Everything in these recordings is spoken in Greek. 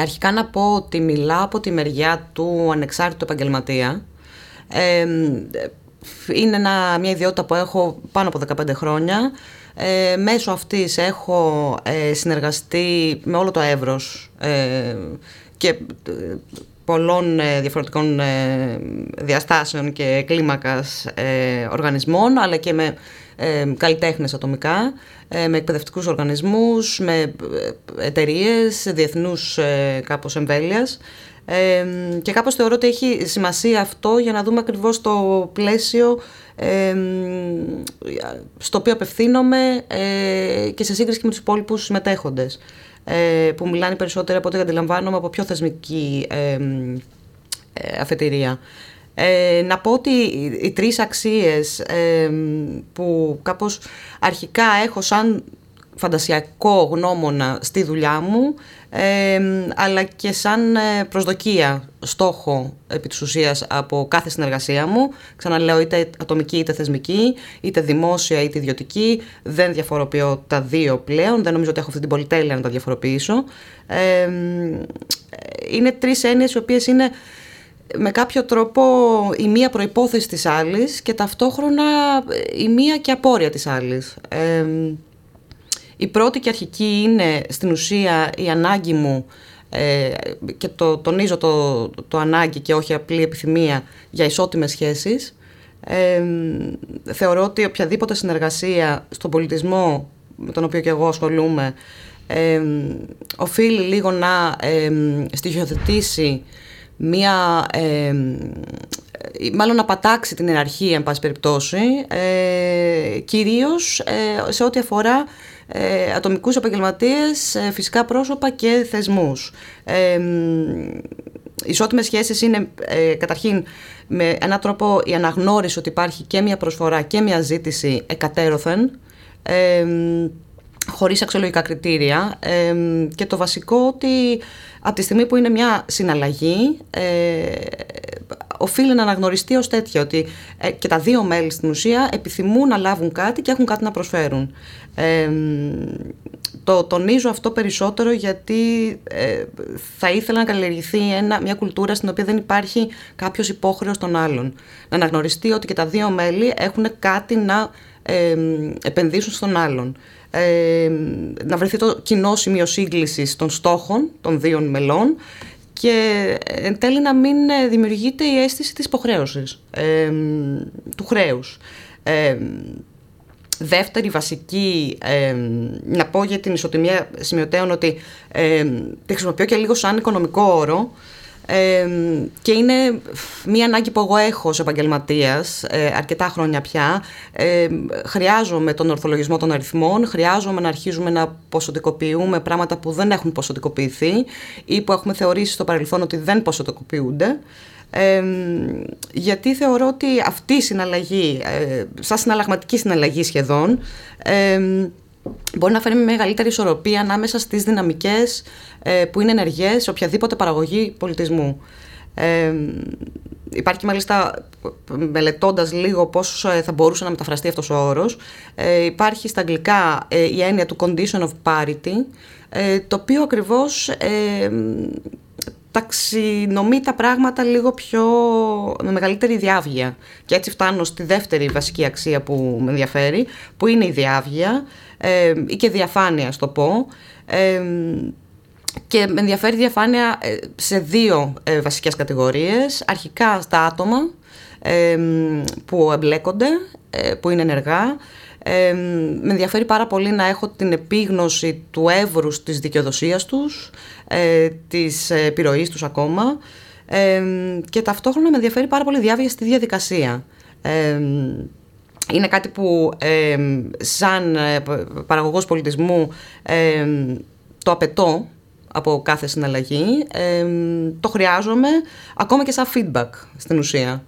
αρχικά να πω ότι μιλάω από τη μεριά του ανεξάρτητου επαγγελματία. είναι μια ιδιότητα που έχω πάνω από 15 χρόνια. Ε, μέσω αυτής έχω ε, συνεργαστεί με όλο το εύρος ε, και ε, πολλών διαφορετικών διαστάσεων και κλίμακας οργανισμών αλλά και με καλλιτέχνες ατομικά, με εκπαιδευτικούς οργανισμούς, με εταιρείες διεθνούς κάπως εμβέλειας. Και κάπως θεωρώ ότι έχει σημασία αυτό για να δούμε ακριβώς το πλαίσιο στο οποίο απευθύνομαι ε, και σε σύγκριση και με τους υπόλοιπους συμμετέχοντες. ε, που μιλάνε περισσότερο από ό,τι αντιλαμβάνομαι από πιο θεσμική ε, αφετηρία. να πω ότι οι τρεις αξίες που κάπως αρχικά έχω σαν φαντασιακό γνώμονα στη δουλειά μου αλλά και σαν ε, προσδοκία, στόχο επί της ουσίας από κάθε συνεργασία μου. Ξαναλέω είτε ατομική είτε θεσμική, είτε δημόσια είτε ιδιωτική. Δεν διαφοροποιώ τα δύο πλέον, δεν νομίζω ότι έχω αυτή την πολυτέλεια να τα διαφοροποιήσω. είναι τρεις έννοιες οι οποίες είναι με κάποιο τρόπο η μία προϋπόθεση της άλλης και ταυτόχρονα η μία και απόρρια της άλλης. Η πρώτη και αρχική είναι στην ουσία η ανάγκη μου ε, και το τονίζω το, το ανάγκη και όχι απλή επιθυμία για ισότιμες σχέσεις. Ε, θεωρώ ότι οποιαδήποτε συνεργασία στον πολιτισμό με τον οποίο και εγώ ασχολούμαι ε, οφείλει λίγο να ε, στοιχειοθετήσει μία, ε, μάλλον να πατάξει την ιεραρχία εν πάση περιπτώσει, ε, κυρίως σε ό,τι αφορά ε, ατομικούς επαγγελματίες, ε, φυσικά πρόσωπα και θεσμούς. Ε, ισότιμες σχέσεις είναι ε, καταρχήν με έναν τρόπο η αναγνώριση ότι υπάρχει και μια προσφορά και μια ζήτηση εκατέρωθεν, ε, χωρίς αξιολογικά κριτήρια ε, και το βασικό ότι από τη στιγμή που είναι μια συναλλαγή ε, οφείλει να αναγνωριστεί ως τέτοια ότι ε, και τα δύο μέλη στην ουσία επιθυμούν να λάβουν κάτι και έχουν κάτι να προσφέρουν. Ε, το τονίζω αυτό περισσότερο γιατί ε, θα ήθελα να καλλιεργηθεί ένα, μια κουλτούρα στην οποία δεν υπάρχει κάποιος υπόχρεος των άλλων. Να αναγνωριστεί ότι και τα δύο μέλη έχουν κάτι να ε, επενδύσουν στον άλλον. Ε, να βρεθεί το κοινό σημείο σύγκλησης των στόχων των δύο μελών και εν τέλει να μην δημιουργείται η αίσθηση της υποχρέωσης, ε, του χρέους. Ε, Δεύτερη βασική, ε, να πω για την ισοτιμία σημειωτέων ότι ε, τη χρησιμοποιώ και λίγο σαν οικονομικό όρο ε, και είναι μία ανάγκη που εγώ έχω ως επαγγελματίας ε, αρκετά χρόνια πια. Ε, χρειάζομαι τον ορθολογισμό των αριθμών, χρειάζομαι να αρχίζουμε να ποσοτικοποιούμε πράγματα που δεν έχουν ποσοτικοποιηθεί ή που έχουμε θεωρήσει στο παρελθόν ότι δεν ποσοτικοποιούνται γιατί θεωρώ ότι αυτή η συναλλαγή, ε, σαν συναλλαγματική συναλλαγή σχεδόν, μπορεί να φέρει με μεγαλύτερη ισορροπία ανάμεσα στις δυναμικές ε, που είναι ενεργές σε οποιαδήποτε παραγωγή πολιτισμού. υπάρχει μάλιστα, μελετώντας λίγο πώς ε, θα μπορούσε να μεταφραστεί αυτός ο όρος, ε, υπάρχει στα αγγλικά η έννοια του condition of parity, το οποίο ακριβώς ταξινομεί τα πράγματα λίγο πιο με μεγαλύτερη διάβγεια. Και έτσι φτάνω στη δεύτερη βασική αξία που με ενδιαφέρει, που είναι η διάβγεια ε, ή και διαφάνεια, στο πω. Ε, και με ενδιαφέρει διαφάνεια ε, σε δύο ε, βασικές κατηγορίες. Αρχικά στα άτομα ε, που εμπλέκονται, που είναι ενεργά ε, με ενδιαφέρει πάρα πολύ να έχω την επίγνωση του εύρους της δικαιοδοσίας τους, ε, της επιρροής τους ακόμα ε, και ταυτόχρονα με ενδιαφέρει πάρα πολύ διάβια στη διαδικασία. Ε, είναι κάτι που σαν παραγωγός πολιτισμού το απαιτώ από κάθε συναλλαγή, το χρειάζομαι ακόμα και σαν feedback στην ουσία.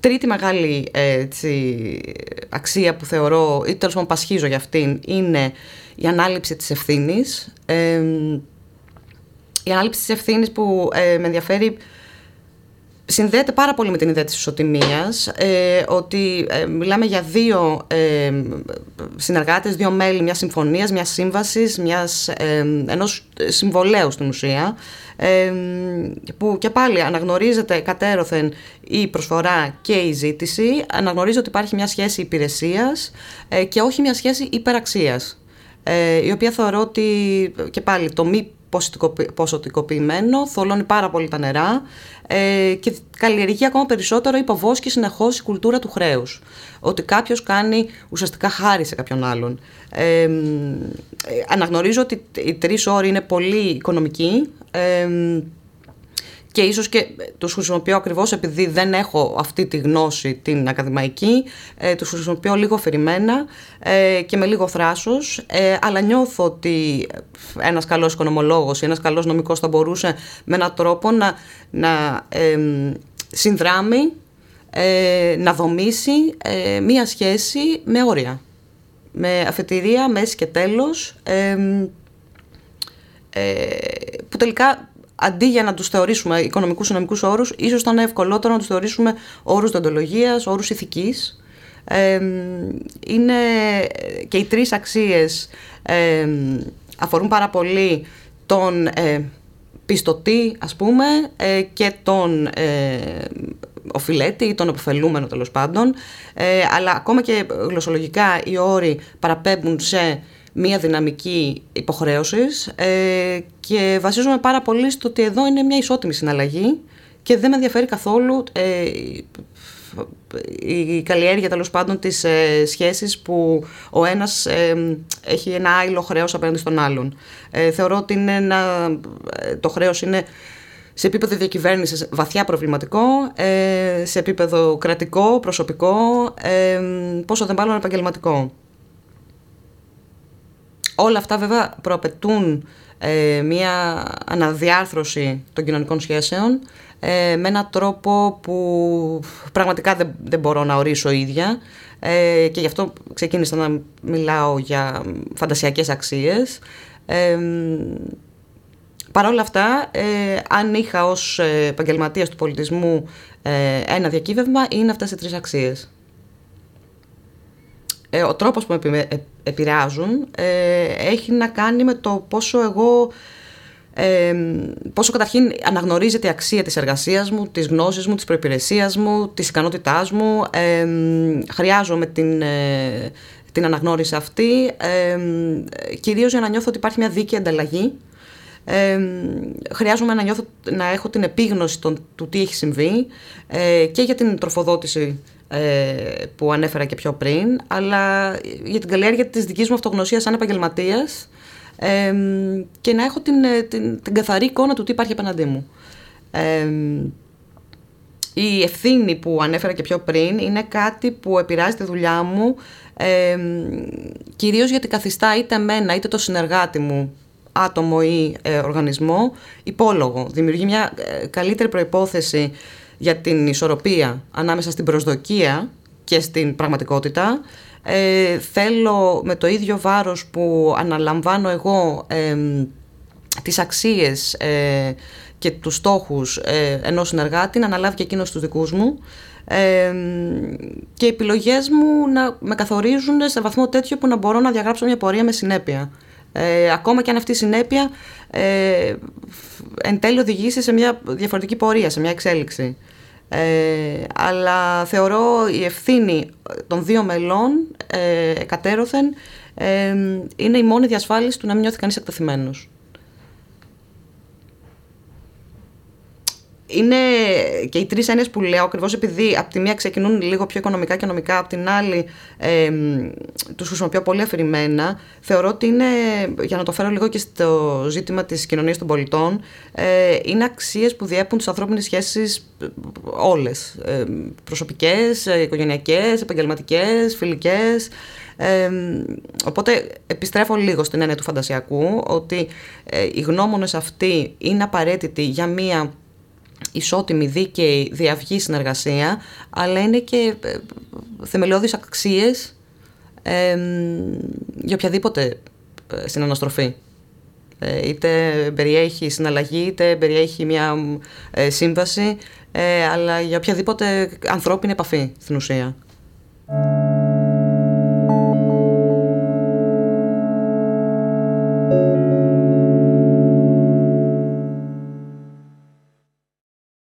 Τρίτη μεγάλη έτσι, αξία που θεωρώ ή τέλος πάντων πασχίζω για αυτήν είναι η ανάληψη της ευθύνης. η ανάληψη της ευθύνης που ε, με ενδιαφέρει συνδέεται πάρα πολύ με την ιδέα της ισοτιμίας, ε, ότι ε, μιλάμε για δύο ε, συνεργάτες, δύο μέλη μιας συμφωνίας, μιας σύμβασης, μιας, ε, ενός συμβολέου στην ουσία, που και πάλι αναγνωρίζεται κατέρωθεν η προσφορά και η ζήτηση, αναγνωρίζεται ότι υπάρχει μια σχέση υπηρεσίας και όχι μια σχέση υπεραξίας, η οποία θεωρώ ότι και πάλι το μη ποσοτικοποιημένο, θολώνει πάρα πολύ τα νερά ε, και καλλιεργεί ακόμα περισσότερο υποβόσκει συνεχώς η κουλτούρα του χρέους. Ότι κάποιος κάνει ουσιαστικά χάρη σε κάποιον άλλον. Ε, ε, αναγνωρίζω ότι οι τρεις όροι είναι πολύ οικονομικοί. Ε, και ίσως και τους χρησιμοποιώ ακριβώς επειδή δεν έχω αυτή τη γνώση την ακαδημαϊκή, ε, τους χρησιμοποιώ λίγο φερημένα ε, και με λίγο θράσος, ε, αλλά νιώθω ότι ένας καλός οικονομολόγος ή ένας καλός νομικός θα μπορούσε με έναν τρόπο να, να ε, συνδράμει, ε, να δομήσει ε, μία σχέση με όρια, με αφετηρία, μέση και τέλος, που τελικά αντί για να τους θεωρήσουμε οικονομικούς ή νομικούς όρους, ίσως θα είναι ευκολότερο να τους θεωρήσουμε όρους δοντολογίας, όρους ηθικής. Ε, είναι και οι τρεις αξίες ε, αφορούν πάρα πολύ τον ε, πιστωτή ας πούμε ε, και τον ε, οφειλέτη ή τον επωφελούμενο τέλος πάντων ε, αλλά ακόμα και γλωσσολογικά οι όροι παραπέμπουν σε μία δυναμική υποχρέωσης ε, και βασίζομαι πάρα πολύ στο ότι εδώ είναι μια ισότιμη συναλλαγή και δεν με ενδιαφέρει καθόλου ε, η καλλιέργεια τέλος πάντων της ε, σχέσης που ο ένας ε, έχει ένα άλλο χρέος απέναντι στον άλλον. Ε, θεωρώ ότι είναι ένα, το χρέος είναι σε επίπεδο διακυβέρνησης βαθιά προβληματικό, ε, σε επίπεδο κρατικό, προσωπικό, ε, πόσο δεν μάλλον επαγγελματικό. Όλα αυτά βέβαια προαπαιτούν ε, μια αναδιάρθρωση των κοινωνικών σχέσεων ε, με έναν τρόπο που πραγματικά δεν, δεν μπορώ να ορίσω ίδια ε, και γι' αυτό ξεκίνησα να μιλάω για φαντασιακές αξίες. Ε, Παρ' όλα αυτά, ε, αν είχα ως επαγγελματίας του πολιτισμού ένα διακύβευμα, είναι αυτές οι τρεις αξίες. Ε, ο τρόπος που με ε, επηρεάζουν ε, έχει να κάνει με το πόσο εγώ ε, πόσο καταρχήν αναγνωρίζεται η αξία της εργασίας μου, της γνώσης μου, της προϋπηρεσίας μου, της ικανότητάς μου. Ε, χρειάζομαι την, την αναγνώριση αυτή, ε, κυρίως για να νιώθω ότι υπάρχει μια δίκαιη ανταλλαγή. Ε, χρειάζομαι να, νιώθω, να έχω την επίγνωση των, του τι έχει συμβεί και για την τροφοδότηση ε, που ανέφερα και πιο πριν, αλλά για την καλλιέργεια της δικής μου αυτογνωσίας σαν επαγγελματίας ε, και να έχω την, ε, την, την, καθαρή εικόνα του τι υπάρχει απέναντί μου. Ε, η ευθύνη που ανέφερα και πιο πριν είναι κάτι που επηρεάζει τη δουλειά μου ε, κυρίως γιατί καθιστά είτε εμένα είτε το συνεργάτη μου άτομο ή ε, οργανισμό υπόλογο. Δημιουργεί μια καλύτερη προϋπόθεση για την ισορροπία ανάμεσα στην προσδοκία και στην πραγματικότητα. Ε, θέλω με το ίδιο βάρος που αναλαμβάνω εγώ ε, τις αξίες ε, και τους στόχους ε, ενός συνεργάτη να αναλάβει και εκείνος τους δικούς μου ε, και οι επιλογές μου να με καθορίζουν σε βαθμό τέτοιο που να μπορώ να διαγράψω μια πορεία με συνέπεια. Ε, ακόμα και αν αυτή η συνέπεια ε, εν τέλει οδηγήσει σε μια διαφορετική πορεία, σε μια εξέλιξη. Ε, αλλά θεωρώ η ευθύνη των δύο μελών ε, εκατέρωθεν ε, είναι η μόνη διασφάλιση του να μην νιώθει κανείς εκτεθειμένος. Είναι και οι τρεις έννοιες που λέω, ακριβώς επειδή από τη μία ξεκινούν λίγο πιο οικονομικά και νομικά, από την άλλη ε, τους χρησιμοποιώ πολύ αφηρημένα. Θεωρώ ότι είναι, για να το φέρω λίγο και στο ζήτημα της κοινωνίας των πολιτών, ε, είναι αξίες που διέπουν τις ανθρώπινες σχέσεις όλες. Ε, Προσωπικές, οικογενειακές, επαγγελματικές, φιλικές. Ε, οπότε επιστρέφω λίγο στην έννοια του φαντασιακού, ότι ε, οι γνώμονες αυτοί είναι απαραίτητοι για μία ισότιμη, δίκαιη, διαυγή συνεργασία, αλλά είναι και ε, θεμελιώδεις αξίες ε, για οποιαδήποτε ε, συναναστροφή. Ε, είτε περιέχει συναλλαγή, είτε περιέχει μια σύμβαση. ε, αλλά για οποιαδήποτε ανθρώπινη επαφή στην ουσία.